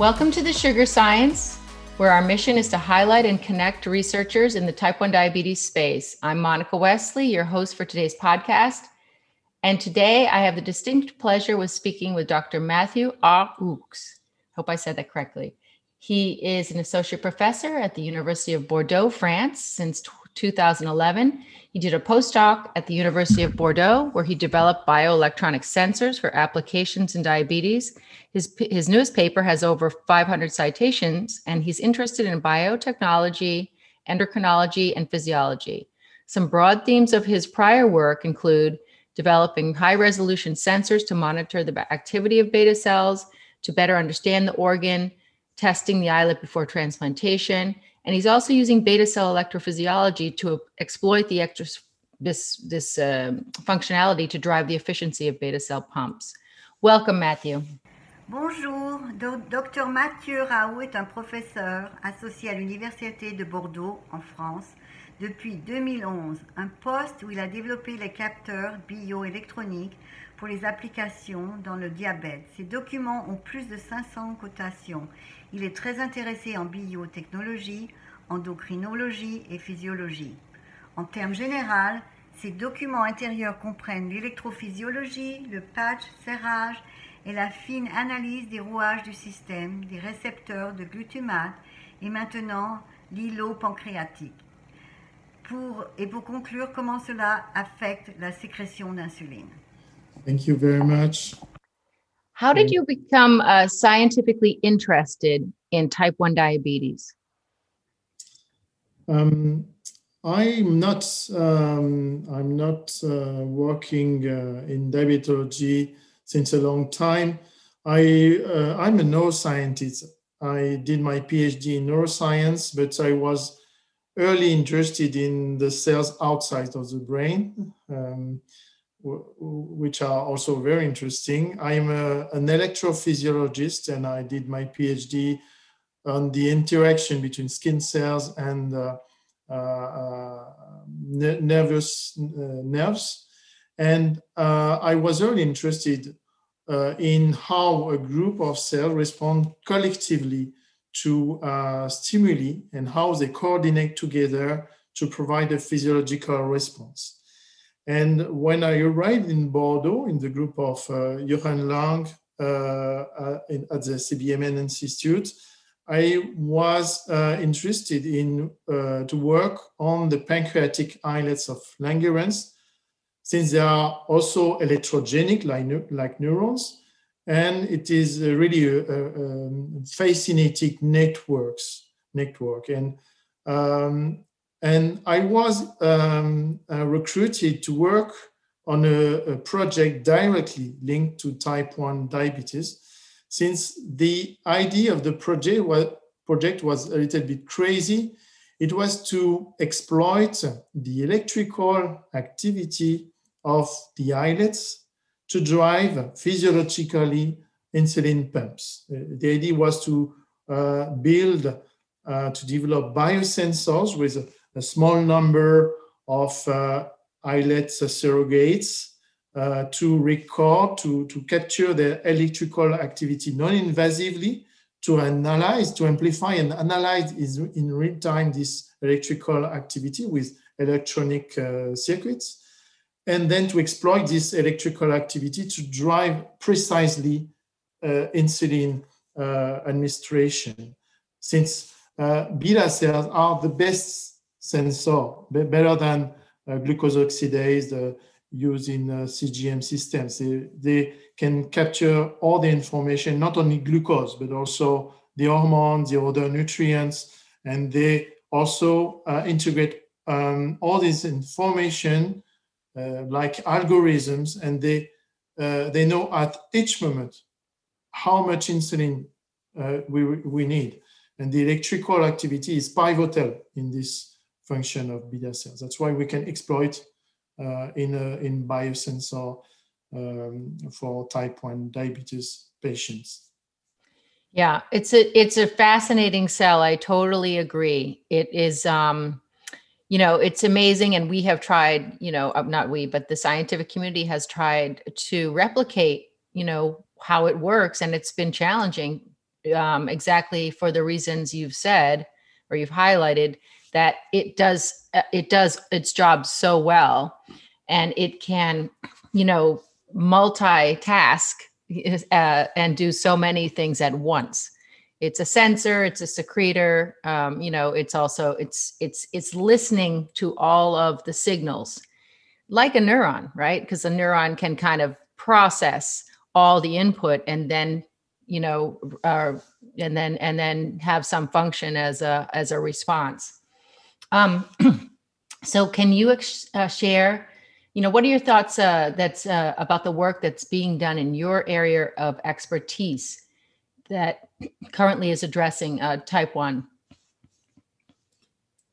Welcome to the Sugar Science, where our mission is to highlight and connect researchers in the type 1 diabetes space. I'm Monica Wesley, your host for today's podcast. And today I have the distinct pleasure with speaking with Dr. Matthew Aux. Hope I said that correctly. He is an associate professor at the University of Bordeaux, France since 2011. He did a postdoc at the University of Bordeaux, where he developed bioelectronic sensors for applications in diabetes. His, his newest paper has over 500 citations, and he's interested in biotechnology, endocrinology, and physiology. Some broad themes of his prior work include developing high resolution sensors to monitor the activity of beta cells, to better understand the organ, testing the islet before transplantation, and he's also using beta cell electrophysiology to exploit the extra, this, this uh, functionality to drive the efficiency of beta cell pumps. Welcome, Matthew. Bonjour, Dr Mathieu Raoux est un professeur associé à l'Université de Bordeaux en France depuis 2011, un poste où il a développé les capteurs bioélectroniques pour les applications dans le diabète. Ces documents ont plus de 500 cotations. Il est très intéressé en biotechnologie, endocrinologie et physiologie. En termes généraux, ces documents intérieurs comprennent l'électrophysiologie, le patch, serrage et la fine analyse des rouages du système, des récepteurs de glutamate et maintenant l'îlot pancréatique. Pour, et pour conclure, comment cela affecte la sécrétion d'insuline. Thank you very much. How did you become uh, scientifically interested in type 1 diabetes? Um, I'm not. Um, I'm not uh, working uh, in diabetology since a long time. I uh, I'm a neuroscientist. I did my PhD in neuroscience, but I was early interested in the cells outside of the brain. Um, which are also very interesting. I'm a, an electrophysiologist and I did my PhD on the interaction between skin cells and uh, uh, uh nervous uh, nerves. And uh, I was really interested in how a group of cells respond collectively to stimuli and how they coordinate together to provide a physiological response. And when I arrived in Bordeaux in the group of uh, Jochen Lang uh, uh, in, at the CBMN Institute, I was uh, interested in uh, to work on the pancreatic islets of Langerhans, since they are also electrogenic like, like neurons, and it is really a, a, a fascinating networks network. And um, and I was um, uh, recruited to work on a, a, project directly linked to type 1 diabetes, since the idea of the project was, project was a little bit crazy. It was to exploit the electrical activity of the islets to drive physiologically insulin pumps. Uh, the idea was to uh, build, uh, to develop biosensors with a small number of uh, islets surrogates uh, to record, to, to capture the electrical activity non-invasively, to analyze, to amplify and analyze in real time this electrical activity with electronic uh, circuits, and then to exploit this electrical activity to drive precisely uh, insulin uh, administration. Since uh, beta cells are the best sensor, better than uh, glucose oxidase uh, used in uh, CGM systems. They, they can capture all the information, not only glucose, but also the hormones, the other nutrients, and they also integrate um, all this information like algorithms, and they uh, they know at each moment how much insulin we, we need. And the electrical activity is pivotal in this function of beta cells. That's why we can exploit uh, in, a, in biosensor um, for type 1 diabetes patients. Yeah, it's a it's a fascinating cell. I totally agree. It is um you know, it's amazing and we have tried, you know, uh, not we, but the scientific community has tried to replicate, you know, how it works and it's been challenging um, exactly for the reasons you've said or you've highlighted that it does uh, it does its job so well and it can you know multitask uh, and do so many things at once it's a sensor it's a secretor um, you know it's also it's it's it's listening to all of the signals like a neuron right? Because a neuron can kind of process all the input and then you know uh, and then and then have some function as a as a response. Um, so can you uh, share you know what are your thoughts uh, that's uh, about the work that's being done in your area of expertise that currently is addressing uh, type 1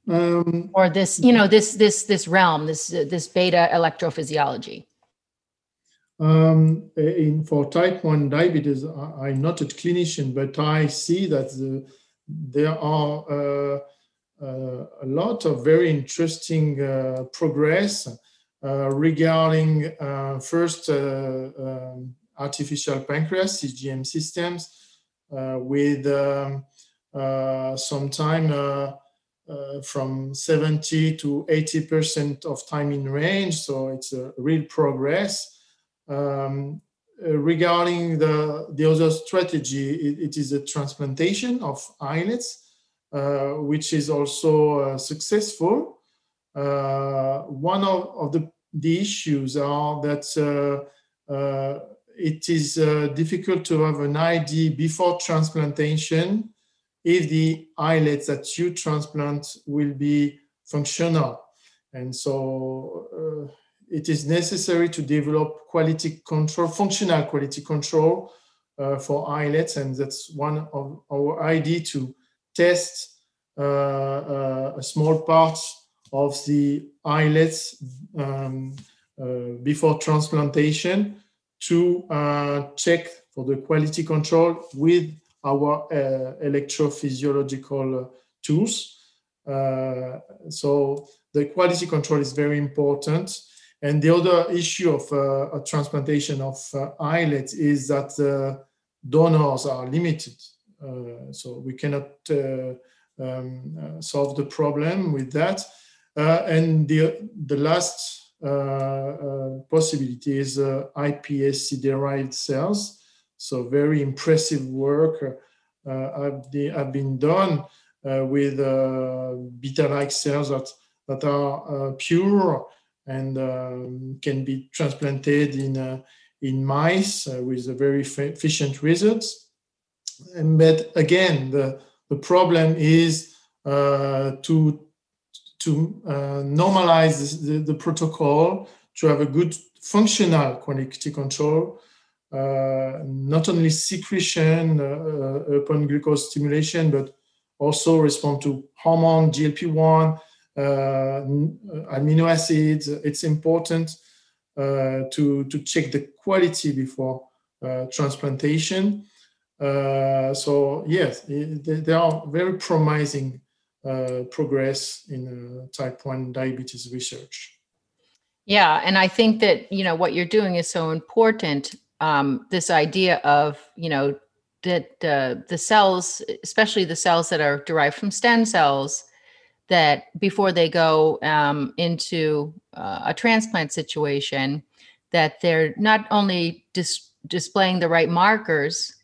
um, or this you know this this this realm this this beta electrophysiology? Um, in for type 1 diabetes I, am not a clinician but i see that the, there are uh, uh, a lot of very interesting uh, progress uh, regarding first um, artificial pancreas CGM systems with um, some time uh, from 70 to 80% of time in range. So it's a real progress. Um, uh, regarding the, the other strategy, it, it is a transplantation of islets, uh, which is also uh, successful. Uh, one of, of the, the issues are that uh, it is difficult to have an ID before transplantation if the islets that you transplant will be functional. And so uh, it is necessary to develop quality control, functional quality control uh, for islets. And that's one of our ID to test uh, uh a small part of the islets um, uh, before transplantation to uh, check for the quality control with our uh, electrophysiological tools. Uh, so the quality control is very important. And the other issue of uh, transplantation of islets is that donors are limited. so we cannot um, solve the problem with that. and the, the last uh, uh, possibility is uh, iPSC derived cells. So very impressive work uh, have, have, been done uh, with uh, beta-like cells that, that are pure and um, can be transplanted in, in mice with very efficient results. And, but again, the, the problem is to to uh, normalize the, the, protocol to have a good functional quality control uh, not only secretion uh, uh, upon glucose stimulation, but also respond to hormone, GLP-1, amino acids. It's important to, to check the quality before transplantation. so yes, they are very promising uh, progress in uh, type 1 diabetes research. Yeah, and I think that you know what you're doing is so important um, this idea of you know that uh, the cells, especially the cells that are derived from stem cells, that before they go um, into uh, a transplant situation, that they're not only dis- displaying the right markers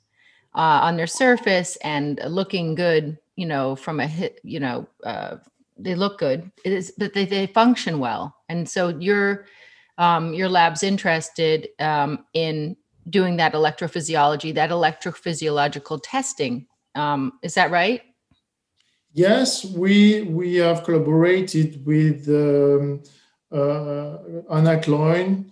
uh, on their surface and looking good, you know, from a hit, you know, uh, they look good, it is, but they, they function well. And so your um, your lab's interested um, in doing that electrophysiology, that electrophysiological testing. Um, is that right? Yes, we we have collaborated with um, uh, Anna Gloyn,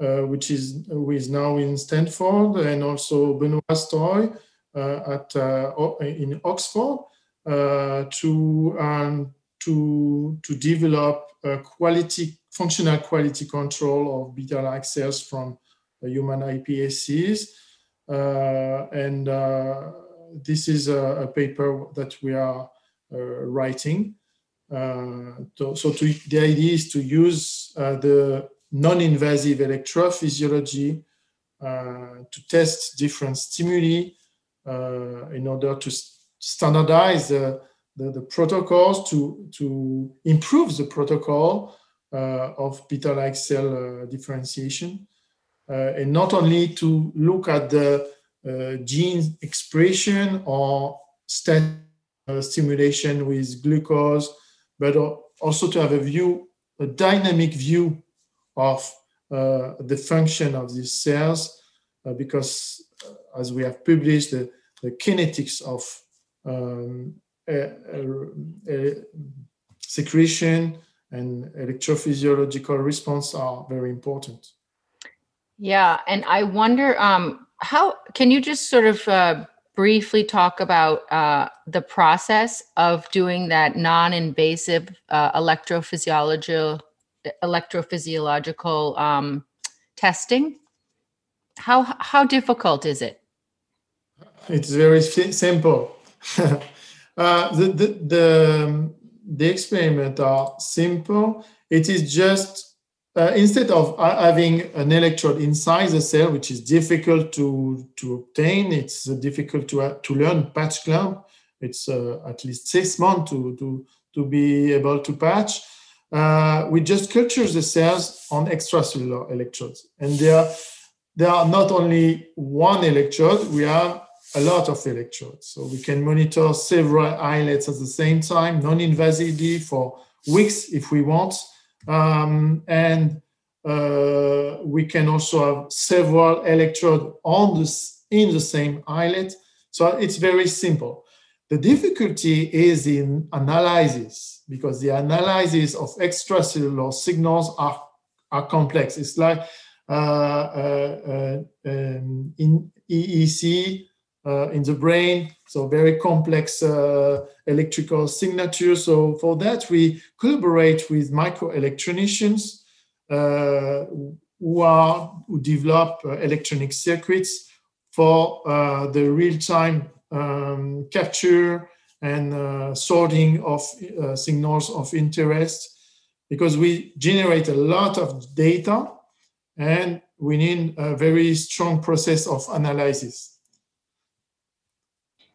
uh, which is who is now in Stanford, and also Benoit Hastoy uh, at uh, in Oxford to um, to to develop a quality functional quality control of beta-like cells from human iPSCs. Uh, and uh, this is a, a, paper that we are uh, writing. To, so to, the idea is to use the non-invasive electrophysiology to test different stimuli uh, in order to standardize the, the, the, protocols to, to improve the protocol uh, of beta-like cell uh, differentiation. Uh, and not only to look at the uh, gene expression or stat stimulation with glucose, but also to have a view, a dynamic view of uh, the function of these cells, uh, because uh, as we have published, the, the kinetics of um, secretion and electrophysiological response are very important. Yeah, and I wonder um, how can you just sort of uh, briefly talk about uh, the process of doing that non-invasive uh, electrophysiological electrophysiological um, testing? How how difficult is it? It's very simple. Uh, the, the, the the experiment are simple. It is just uh, instead of having an electrode inside the cell, which is difficult to, to obtain, it's difficult to, uh, to learn patch clamp. It's uh, at least six months to, to, to be able to patch. Uh, we just culture the cells on extracellular electrodes. And there, there are not only one electrode, we have a lot of electrodes. So we can monitor several islets at the same time, non-invasively for weeks if we want um, and uh, we can also have several electrodes on this in the same islet. So it's very simple. The difficulty is in analysis because the analysis of extracellular signals are, are complex. It's like uh, uh, uh um, in EEG uh, in the brain, so very complex uh, electrical signature. So for that, we collaborate with microelectronicians uh, who are who develop uh, electronic circuits for uh, the real-time um, capture and uh, sorting of signals of interest, because we generate a lot of data and we need a very strong process of analysis.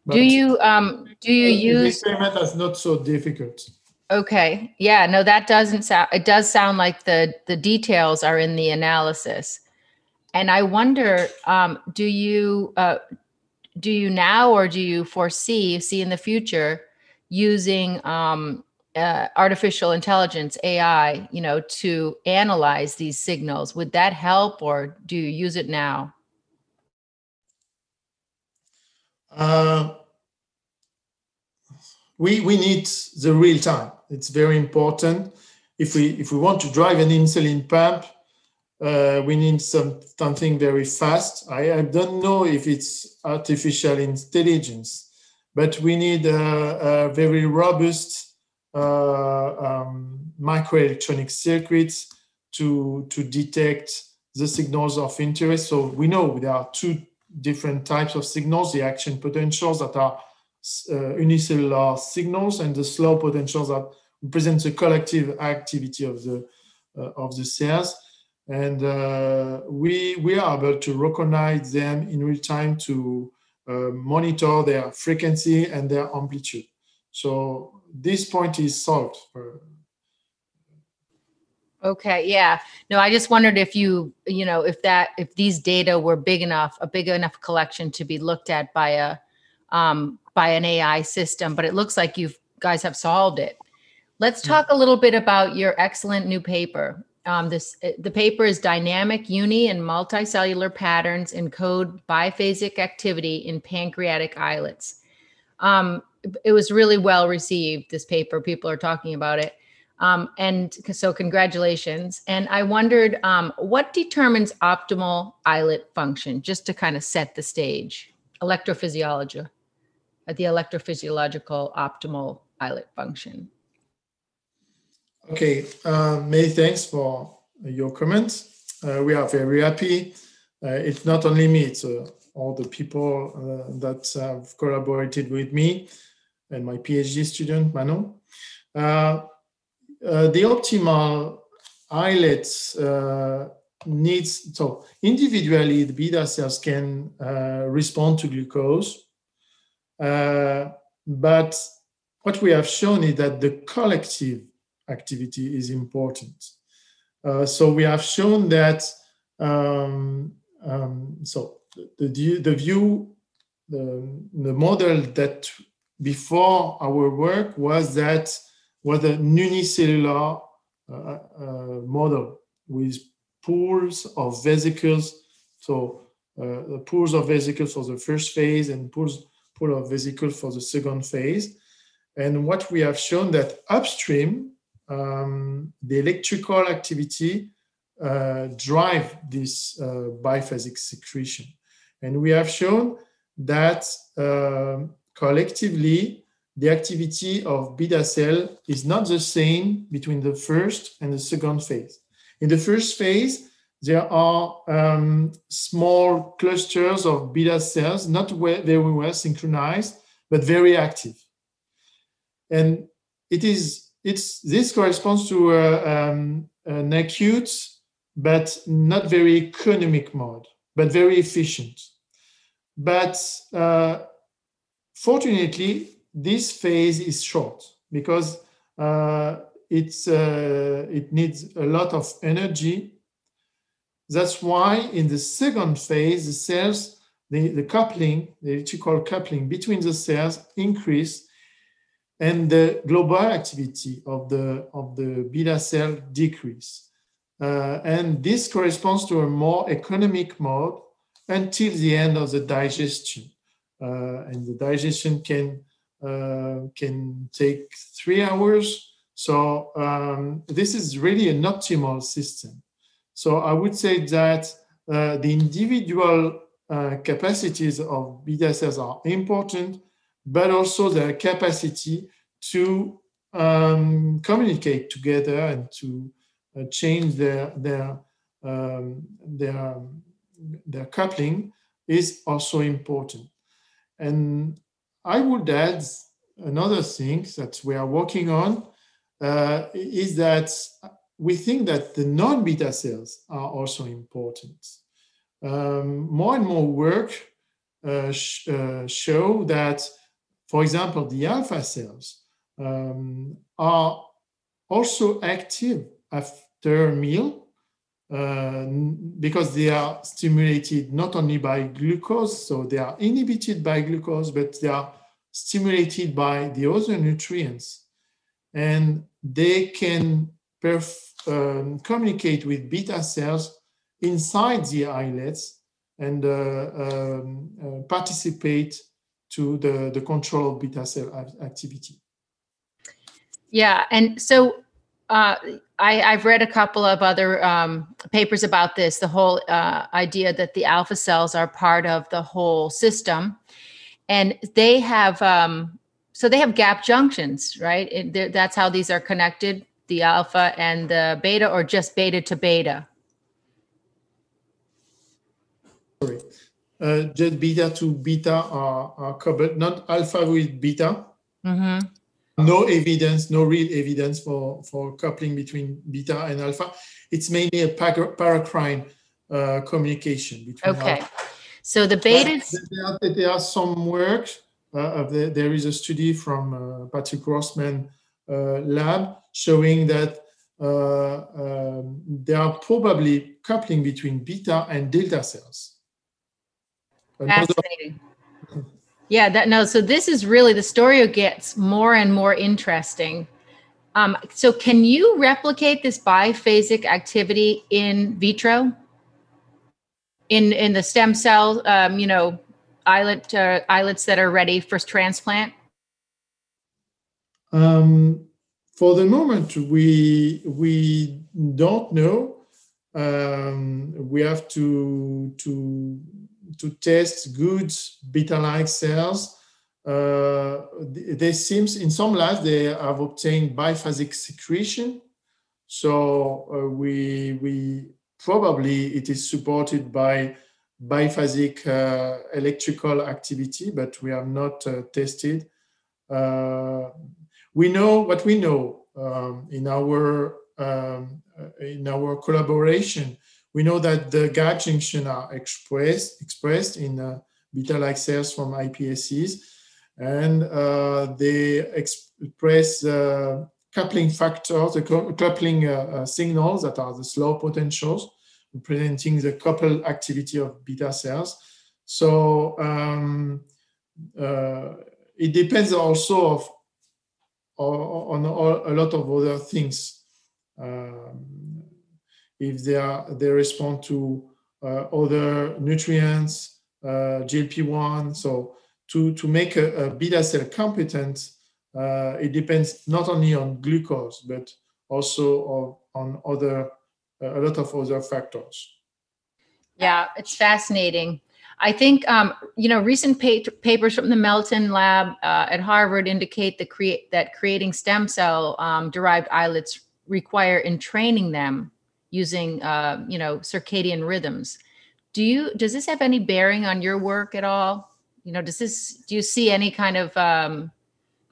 Do you um do you use the experiment that's not so difficult? Okay. Yeah, no, that doesn't sound it does sound like the the details are in the analysis. And I wonder, um, do you uh, do you now or do you foresee see in the future using um, uh, artificial intelligence AI, you know, to analyze these signals? Would that help, or do you use it now? Uh, we, we need the real time. It's very important. If we, if we want to drive an insulin pump, uh, we need some, something very fast. I, I don't know if it's artificial intelligence, but we need a, a very robust uh, um, microelectronic circuits to, to detect the signals of interest. So we know there are two different types of signals, the action potentials that are uh, unicellular signals and the slow potentials that represent the collective activity of the uh, of the cells. And uh, we we are able to recognize them in real time to uh, monitor their frequency and their amplitude. So this point is solved. Okay, yeah. No, I just wondered if you, you know, if that, if these data were big enough, a big enough collection to be looked at by a, um, by an AI system, but it looks like you guys have solved it. Let's talk a little bit about your excellent new paper. Um, this the paper is dynamic uni and multicellular patterns encode biphasic activity in pancreatic islets. Um, it was really well received. This paper, people are talking about it. Um, and so congratulations. And I wondered um, what determines optimal islet function, just to kind of set the stage, electrophysiology, at the electrophysiological optimal islet function. Okay, uh, many thanks for your comments. Uh, we are very happy. Uh, it's not only me, it's uh, all the people uh, that have collaborated with me and my PhD student, Manon. Uh, the optimal islets uh, needs so individually the beta cells can uh, respond to glucose Uh, but what we have shown is that the collective activity is important. Uh, so we have shown that um, um, so the, the view the, the model that before our work was that was a unicellular uh, uh, model with pools of vesicles. So uh, the pools of vesicles for the first phase and pools pool of vesicles for the second phase. And what we have shown that upstream, um, the electrical activity uh, drive this uh, biphasic secretion. And we have shown that uh, collectively, the activity of beta cell is not the same between the first and the second phase. In the first phase, there are um, small clusters of beta cells, not very well synchronized, but very active. And it is it's this corresponds to a, um, an acute but not very economic mode, but very efficient. But uh, fortunately, this phase is short because uh, it's, uh, it needs a lot of energy. That's why in the second phase, the cells, the, the coupling, the electrical coupling between the cells increase and the global activity of the, of the beta cell decrease. Uh, and this corresponds to a more economic mode until the end of the digestion. Uh, and the digestion can uh, can take three hours. So um, this is really an optimal system. So I would say that uh, the individual uh, capacities of beta cells are important, but also their capacity to um, communicate together and to uh, change their their um, their their coupling is also important. And I would add another thing that we are working on uh, is that we think that the non-beta cells are also important. Um, more and more work uh, sh uh, show that, for example, the alpha cells um, are also active after meal because they are stimulated not only by glucose, so they are inhibited by glucose, but they are stimulated by the other nutrients. And they can um, communicate with beta cells inside the islets and uh, um, uh, participate to the, the control of beta cell activity. Yeah, and so uh, I, have read a couple of other um, papers about this. The whole uh, idea that the alpha cells are part of the whole system, and they have um, so they have gap junctions, right? It, that's how these are connected: the alpha and the beta, or just beta to beta. Sorry, uh, just beta to beta are, are covered, not alpha with beta. Mm-hmm no evidence, no real evidence for, for coupling between beta and alpha. It's mainly a paracrine uh, communication between. Okay. Alpha. So the beta. There, are, there are some work. Uh, the, there is a study from uh, Patrik Rorsman uh, lab showing that uh, um, there are probably coupling between beta and delta cells. Fascinating. Yeah, that no. So this is really the story gets more and more interesting. Um, so can you replicate this biphasic activity in vitro? In in the stem cell, um, you know, islet uh, islets that are ready for transplant. Um, for the moment, we we don't know. Um, we have to to to test good beta-like cells. Uh, they seems in some labs they have obtained biphasic secretion. So uh, we we probably it is supported by biphasic uh, electrical activity, but we have not uh, tested. Uh, we know what we know um, in our um, uh, in our collaboration we know that the gap junction are expressed, expressed in uh, beta-like cells from iPSCs. and uh, they express coupling factors, the coupling uh, signals that are the slow potentials, representing the coupled activity of beta cells. So um, uh, it depends also of on, a lot of other things. Um, if they are they respond to uh, other nutrients, uh, GLP-1. So to to make a, a beta cell competent, uh, it depends not only on glucose but also on other a lot of other factors. Yeah, it's fascinating. I think um, you know recent pa- papers from the Melton lab uh, at Harvard indicate that create that creating stem cell um, derived islets require entraining them using uh, you know circadian rhythms. Do you does this have any bearing on your work at all? You know, does this do you see any kind of um,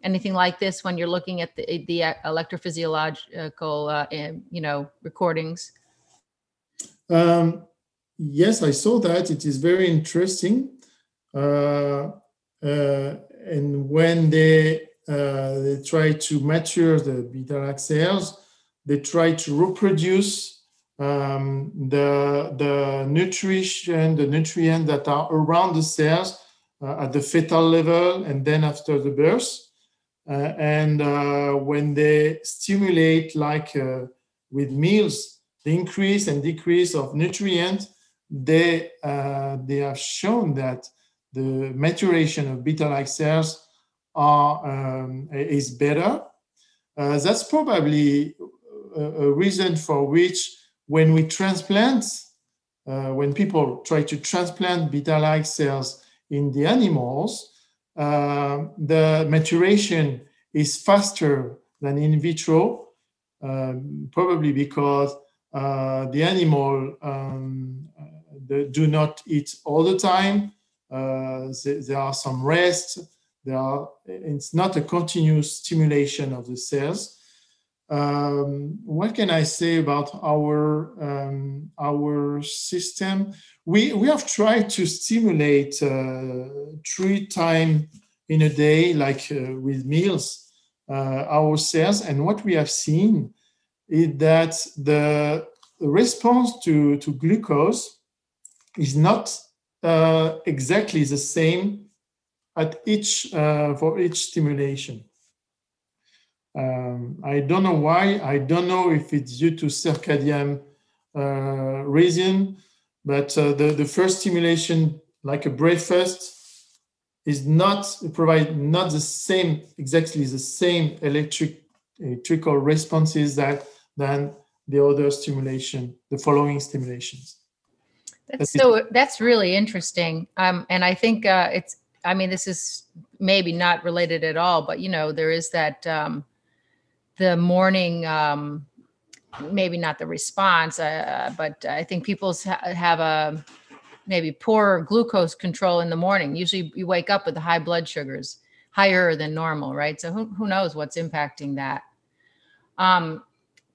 anything like this when you're looking at the the electrophysiological uh, you know recordings? Um, yes, I saw that. It is very interesting. Uh, uh, and when they uh, they try to mature the beta cells, they try to reproduce um, the the nutrition, the nutrient that are around the cells uh, at the fetal level, and then after the birth. Uh, and uh, when they stimulate, like with meals, the increase and decrease of nutrients, they uh, they have shown that the maturation of beta-like cells are um, is better. Uh, that's probably a, a, reason for which when we transplant, uh, when people try to transplant beta-like cells in the animals, uh, the maturation is faster than in vitro, um, probably because uh, the animal um, do not eat all the time. Uh, there are some rest. There are, it's not a continuous stimulation of the cells. Um, what can I say about our um, our system? We we have tried to stimulate uh, three times in a day, like uh, with meals, uh, our cells, and what we have seen is that the response to to glucose is not uh, exactly the same at each uh, for each stimulation. Um, I don't know why. I don't know if it's due to circadian uh, reason, but uh, the, the first stimulation, like a breakfast, is not provide not the same exactly the same electric electrical responses that than the other stimulation, the following stimulations. That's so that's really interesting. Um, and I think uh, it's. I mean, this is maybe not related at all, but you know, there is that um, the morning. Um, maybe not the response, uh, but I think people ha- have a maybe poor glucose control in the morning. Usually, you wake up with high blood sugars, higher than normal, right? So who who knows what's impacting that? Um,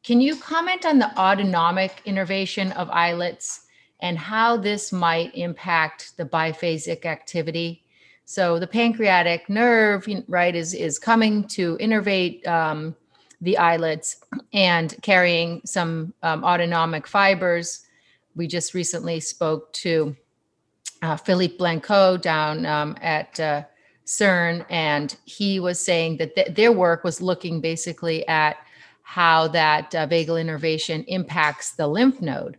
can you comment on the autonomic innervation of islets? and how this might impact the biphasic activity. So the pancreatic nerve, right, is is coming to innervate um, the islets, and carrying some um, autonomic fibers. We just recently spoke to uh, Philippe Blanco down um, at uh, CERN, and he was saying that th- their work was looking basically at how that uh, vagal innervation impacts the lymph node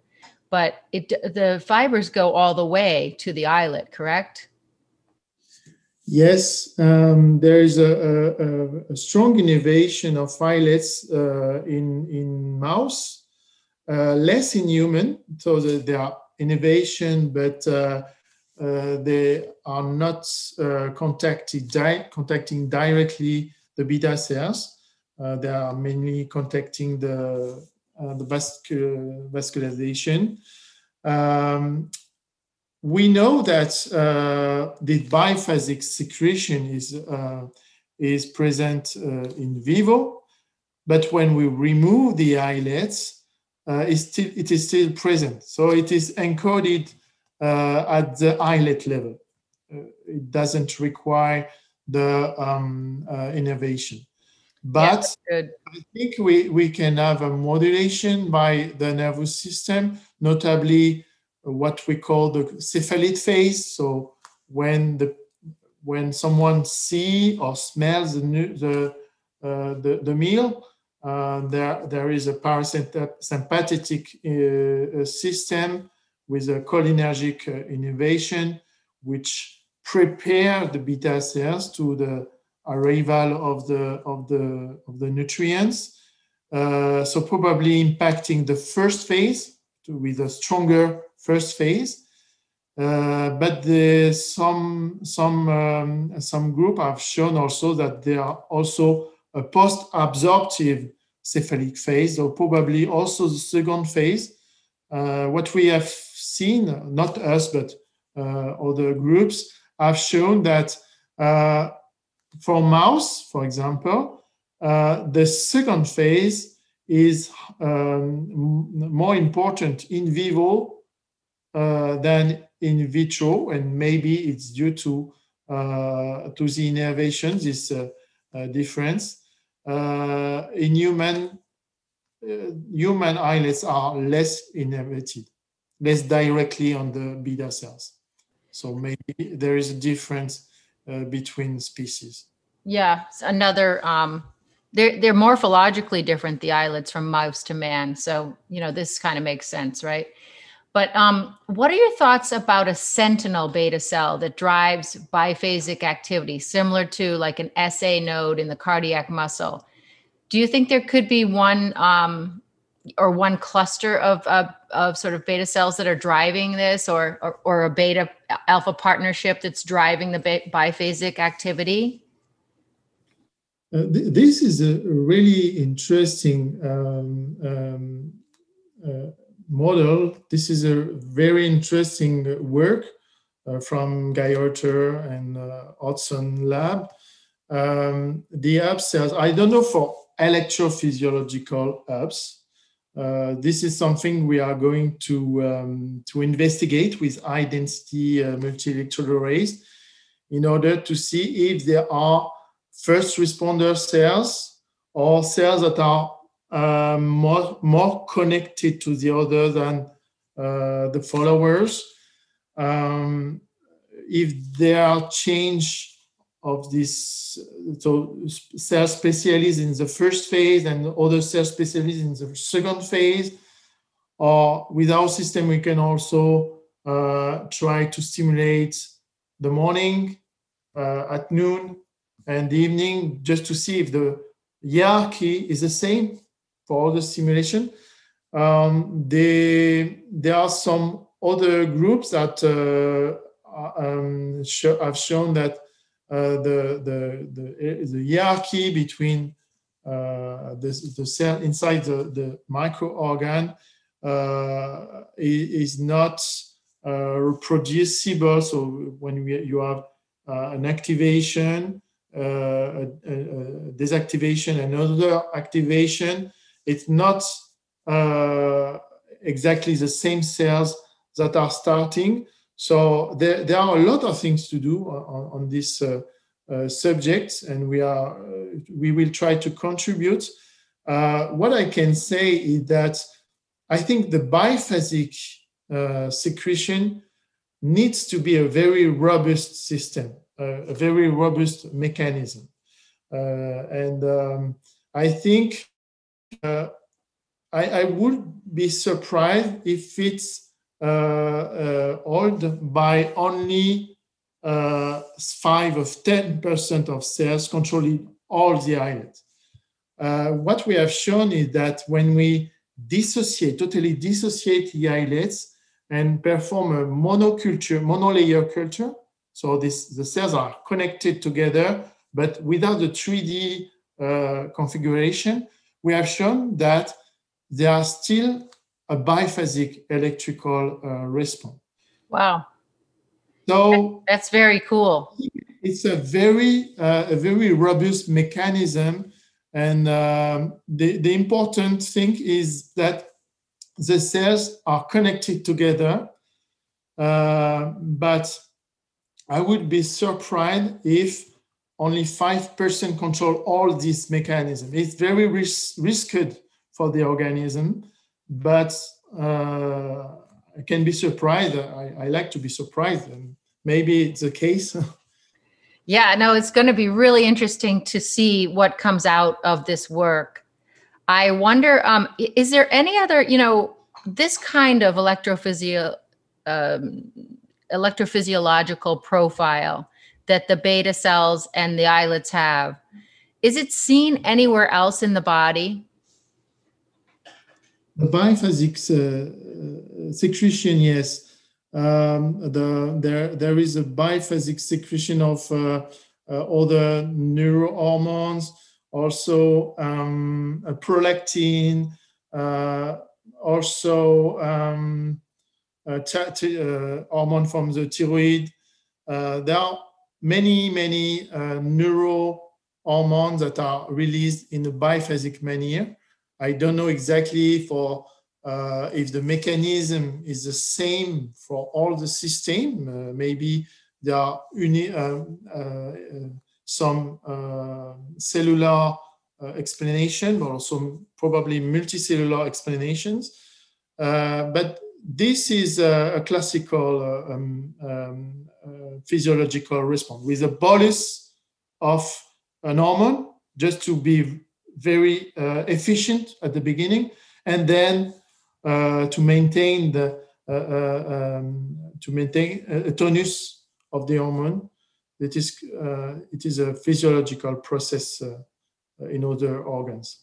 but it the fibers go all the way to the islet correct? Yes, um, there is a, a, a, strong innervation of islets uh, in in mouse, uh, less in human. So there are innervation, but uh, uh they are not uh, contacted di- contacting directly the beta cells. Uh, they are mainly contacting the the vascul- vascularization. Um, we know that uh, the biphasic secretion is uh, is present uh, in vivo, but when we remove the islets, uh, it's still, it is still present. So it is encoded uh, at the islet level. it doesn't require the um, uh, innervation. But yeah, I think we, we can have a modulation by the nervous system, notably what we call the cephalic phase. So when the when someone see or smells the the uh, the, the meal, uh, there there is a parasympathetic uh, system with a cholinergic uh, innervation, which prepare the beta cells to the arrival of the of the of the nutrients. Uh, so probably impacting the first phase to, with a stronger first phase. Uh, but the, some some um, some group have shown also that there are also a post-absorptive cephalic phase, or probably also the second phase. Uh, what we have seen, not us, but uh, other groups, have shown that uh, for mouse, for example, uh, the second phase is um, more important in vivo uh, than in vitro, and maybe it's due to uh, to the innervation, this uh, uh, difference. Uh, in human, human islets are less innervated, less directly on the beta cells. So maybe there is a difference between species. Yeah, another. Um, they're they're morphologically different. The islets from mouse to man. So you know this kind of makes sense, right? But um, what are your thoughts about a sentinel beta cell that drives biphasic activity, similar to like an SA node in the cardiac muscle? Do you think there could be one um, or one cluster of, of, of sort of beta cells that are driving this or, or, or a beta alpha partnership that's driving the biphasic activity? Uh, th- this is a really interesting um, um, uh, model. This is a very interesting work uh, from Guy Rutter and uh, Lab. Um, the hub cells, I don't know for electrophysiological hubs, uh, this is something we are going to, um, to investigate with high density uh, multi-electrode arrays in order to see if there are first responder cells or cells that are uh, more, more connected to the other than uh, the followers. Um, if there are change of this so cell specialists in the first phase and other cell specialists in the second phase or with our system we can also uh, try to stimulate the morning uh, at noon and the evening just to see if the hierarchy is the same for the simulation. um, they, there are some other groups that uh, um, have shown that uh, the, the, the, the hierarchy between uh, the, the cell inside the, the microorgan uh, is not reproducible. So when we, you have an activation, uh, a, a, desactivation, another activation. It's not uh, exactly the same cells that are starting. So there, there are a lot of things to do on, on this uh, uh, subject, and we are uh, we will try to contribute. Uh, what I can say is that I think the biphasic uh, secretion needs to be a very robust system, a very robust mechanism, and um, I think. I, I, would be surprised if it's uh, uh, by only uh, 5 of 10% of cells controlling all the islets. what we have shown is that when we dissociate, totally dissociate the islets and perform a monoculture, monolayer culture, so this, the cells are connected together, but without the 3D uh, configuration, we have shown that they are still a biphasic electrical uh, response. Wow. So that's very cool. It's a very uh, a very robust mechanism, and um, the the important thing is that the cells are connected together. Uh, but I would be surprised if only 5% control all these mechanisms. It's very ris- risky for the organism, but uh, I can be surprised. I, I like to be surprised, and maybe it's the case. yeah, no, it's going to be really interesting to see what comes out of this work. I wonder, um, is there any other, you know, this kind of electrophysio, um, electrophysiological profile that the beta cells and the islets have, is it seen anywhere else in the body? The biphasic uh, secretion, yes. Um, the, there, there is a biphasic secretion of uh, uh, other neurohormones, also um, prolactin, uh, also um, uh, hormone from the thyroid. Uh, there are many, many uh, neural hormones that are released in a biphasic manner. I don't know exactly for uh, if the mechanism is the same for all the system. Uh, maybe there are uni- uh, uh some uh, cellular uh, explanation, but also probably multicellular explanations. but this is a, a classical um, um, physiological response with a bolus of an hormone just to be very uh, efficient at the beginning and then uh, to maintain the uh, uh um, to maintain a tonus of the hormone. It is uh, it is a physiological process uh, in other organs.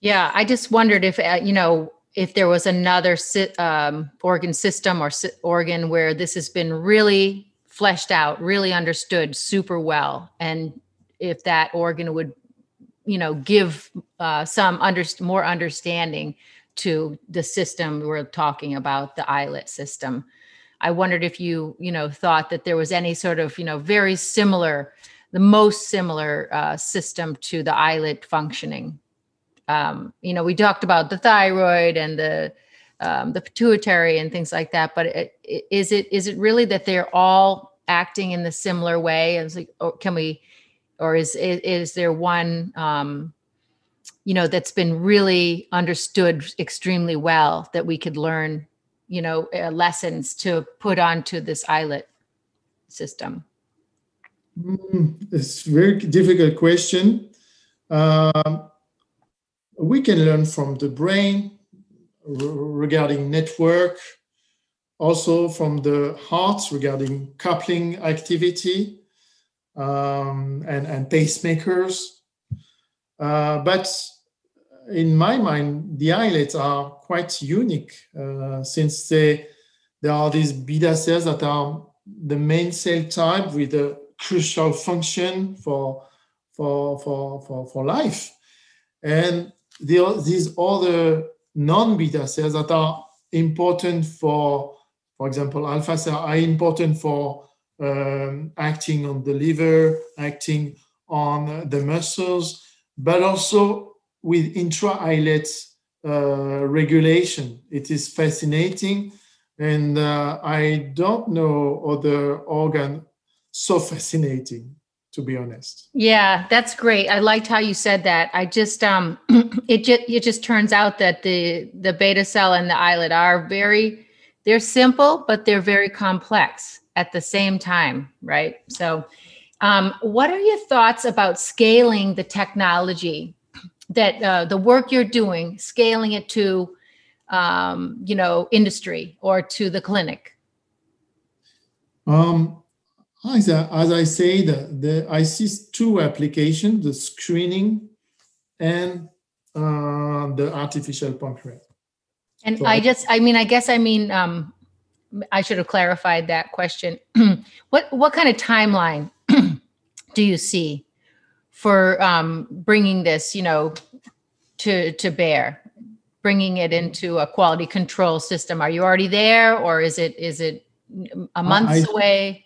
Yeah i just wondered if you know if there was another um, organ system or organ where this has been really fleshed out, really understood super well, and if that organ would, you know, give uh, some under, more understanding to the system we're talking about, the islet system. I wondered if you, you know, thought that there was any sort of, you know, very similar, the most similar uh, system to the islet functioning. Um, you know, we talked about the thyroid and the um, the pituitary and things like that. But it, it, is it is it really that they're all acting in the similar way? And like, or can we, or is is, there one, um, you know, that's been really understood extremely well that we could learn, you know, uh, lessons to put onto this islet system? Mm, it's a very difficult question. Um, we can learn from the brain regarding network, also from the heart regarding coupling activity um, and, and pacemakers. Uh, but in my mind, the islets are quite unique uh, since they, there are these beta cells that are the main cell type with a crucial function for, for, for, for, for life. And the, these other non-beta cells that are important for, for example, alpha cells are important for um, acting on the liver, acting on the muscles, but also with intra-islet uh, regulation. It is fascinating, and uh, I don't know other organ so fascinating to be honest. Yeah, that's great. I liked how you said that. I just um it just it just turns out that the the beta cell and the islet are very they're simple but they're very complex at the same time, right? So um, what are your thoughts about scaling the technology that uh, the work you're doing, scaling it to um, you know industry or to the clinic? Um, as I, as I said, the, I see two applications, the screening and uh, the artificial pancreas. And so I just, I mean, I guess I mean, um, I should have clarified that question. what what kind of timeline do you see for um, bringing this, you know, to to bear, bringing it into a quality control system? Are you already there, or is it is it a months I, away?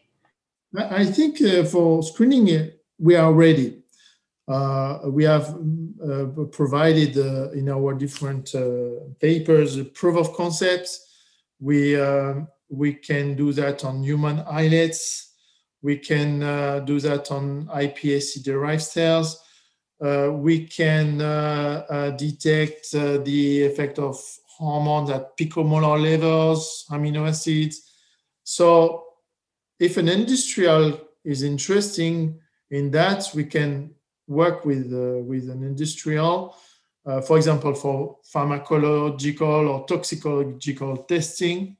I think uh, for screening, we are ready. Uh, we have uh, provided uh, in our different uh, papers proof of concepts. We we can do that on human islets. We can do that on iPSC derived cells. We can detect the effect of hormones at picomolar levels, amino acids. So if an industrial is interesting in that, we can work with, uh, with an industrial, uh, for example, for pharmacological or toxicological testing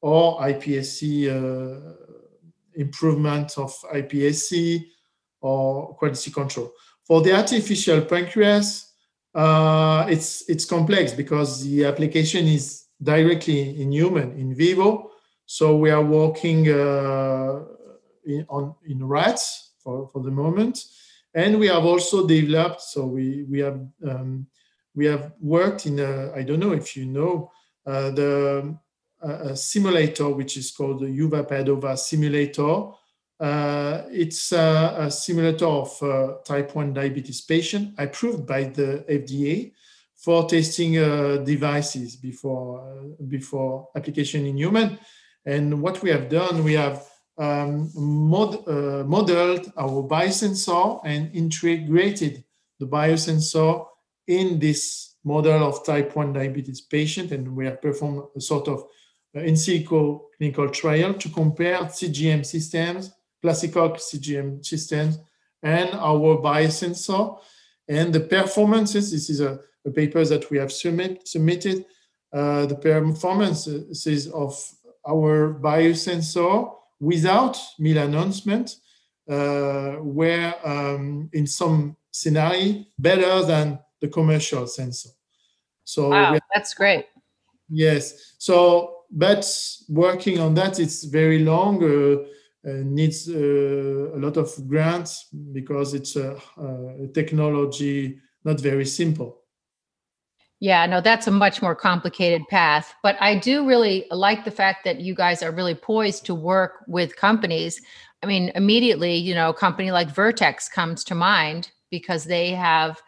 or iPSC uh, improvement of iPSC or quality control. For the artificial pancreas, uh, it's it's complex because the application is directly in human in vivo. So we are working uh, in, on in rats for, for the moment, and we have also developed. So we we have um, we have worked in a I don't know if you know uh, the a simulator which is called the UVA/Padova simulator. Uh, it's a, a, simulator of uh, type 1 diabetes patient approved by the FDA for testing uh, devices before, uh, before application in human. And what we have done, we have um, mod, uh, modeled our biosensor and integrated the biosensor in this model of type 1 diabetes patient. And we have performed a sort of in silico clinical trial to compare CGM systems, classical CGM systems, and our biosensor. And the performances, this is a, a paper that we have submit, submitted, uh, the performances of our biosensor without meal announcement uh, were um, in some scenario better than the commercial sensor. So wow, that's great. Yes. So but working on that it's very long uh, uh, needs uh, a lot of grants because it's a, a, technology not very simple yeah no that's a much more complicated path but i do really like the fact that you guys are really poised to work with companies. I mean immediately you know a company like vertex comes to mind because they have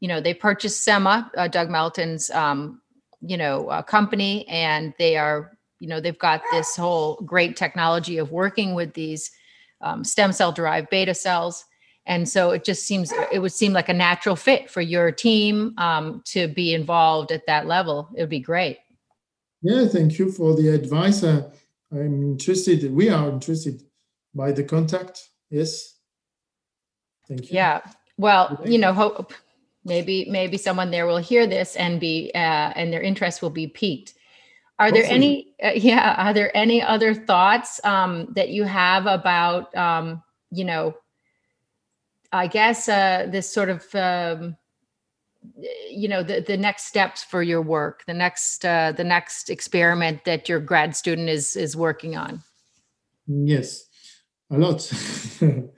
you know they purchased Semma, uh, doug melton's um, you know a company and they are you know they've got this whole great technology of working with these um, stem cell derived beta cells and so it just seems it would seem like a natural fit for your team um, to be involved at that level. It would be great. Yeah thank you for the advice. Uh, i'm interested we are interested by the contact yes. Thank you. Yeah well you know hope maybe maybe someone there will hear this and be uh, and their interest will be piqued. Are there any uh, yeah are there any other thoughts um, that you have about um, you know i guess uh, this sort of um, you know the, the next steps for your work the next uh, the next experiment that your grad student is is working on? Yes a lot.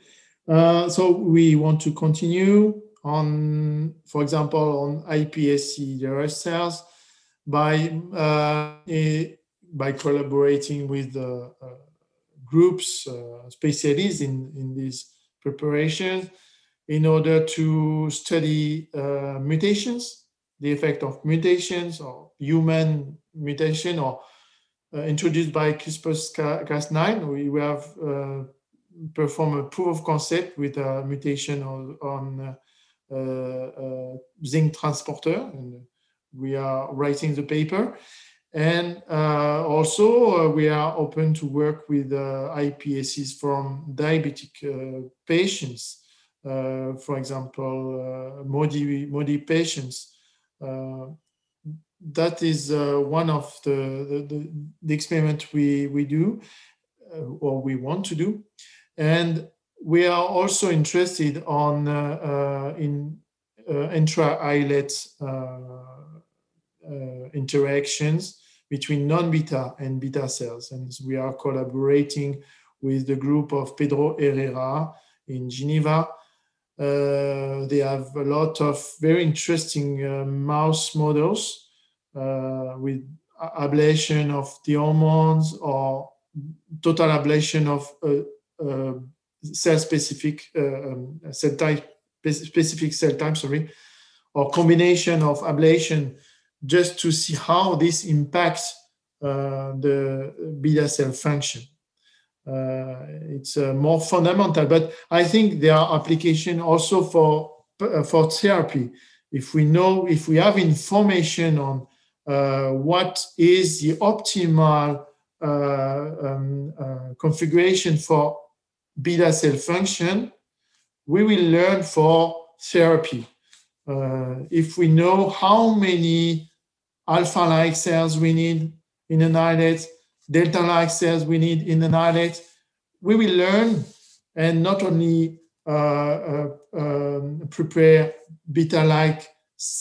Uh, so we want to continue on, for example, on iPSC derived cells by uh, by collaborating with uh, uh, groups, specialists in, in these preparations in order to study uh, mutations, the effect of mutations or human mutation or uh, introduced by CRISPR-Cas9. We, we have performed a proof of concept with a mutation on, on uh, uh, zinc transporter, and we are writing the paper. And uh, also, we are open to work with iPSCs from diabetic patients. Uh, for example, uh, MODY, MODY patients. Uh, that is one of the, the, the, experiment we, we do or we want to do. And we are also interested on uh, uh, in uh, intra-islet interactions between non-beta and beta cells. And we are collaborating with the group of Pedro Herrera in Geneva. Uh, they have a lot of very interesting uh, mouse models uh, with ablation of the hormones or total ablation of cell specific uh, um, cell type specific cell type sorry or combination of ablation just to see how this impacts uh, the beta cell function uh, it's uh, more fundamental. But I think there are applications also for uh, for therapy. If we know, if we have information on uh, what is the optimal uh, um, configuration for beta cell function, we will learn for therapy. if we know how many alpha-like cells we need in an islet, delta-like cells we need in an islet, we will learn and not only uh, uh, um, prepare beta-like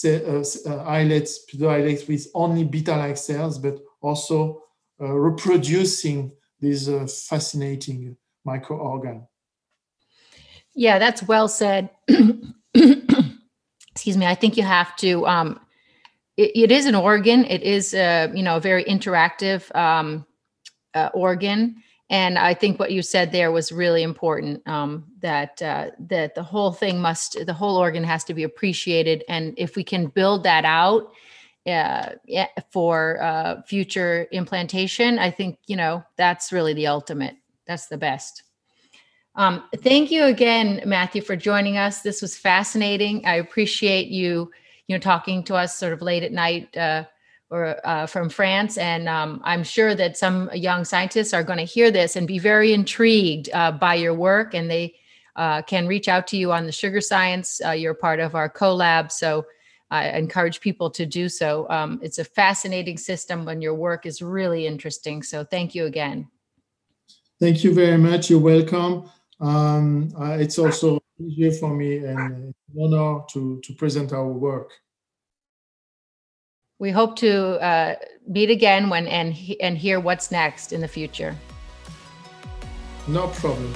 uh, uh, islets, islets with only beta-like cells, but also uh, reproducing this uh, fascinating microorgan. Yeah, that's well said. Excuse me. I think you have to um, it, it is an organ. It is a you know a very interactive um, uh, organ, and I think what you said there was really important. Um, that uh, that the whole thing must, the whole organ has to be appreciated, and if we can build that out uh, for uh, future implantation, I think you know that's really the ultimate. That's the best. Um, thank you again, Matthieu, for joining us. This was fascinating. I appreciate you you know, talking to us sort of late at night uh, or uh, from France. And um, I'm sure that some young scientists are going to hear this and be very intrigued uh, by your work, and they uh, can reach out to you on the Sugar Science. Uh, you're part of our collab, so I encourage people to do so. Um, it's a fascinating system, and your work is really interesting. So thank you again. Thank you very much. You're welcome. Um, uh, it's also easier for me and an honor to, to present our work. We hope to uh, meet again when and and hear what's next in the future. No problem.